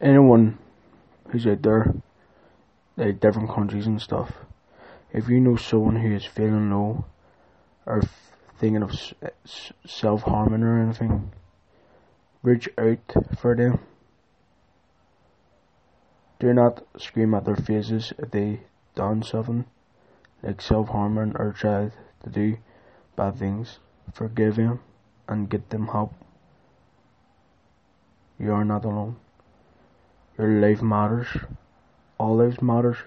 anyone who's out there, like different countries and stuff, if you know someone who is feeling low or thinking of self harming or anything, reach out for them. Do not scream at their faces if they done something like self harming or tried to do bad things. Forgive them and get them help. You are not alone. Your life matters. All lives matters.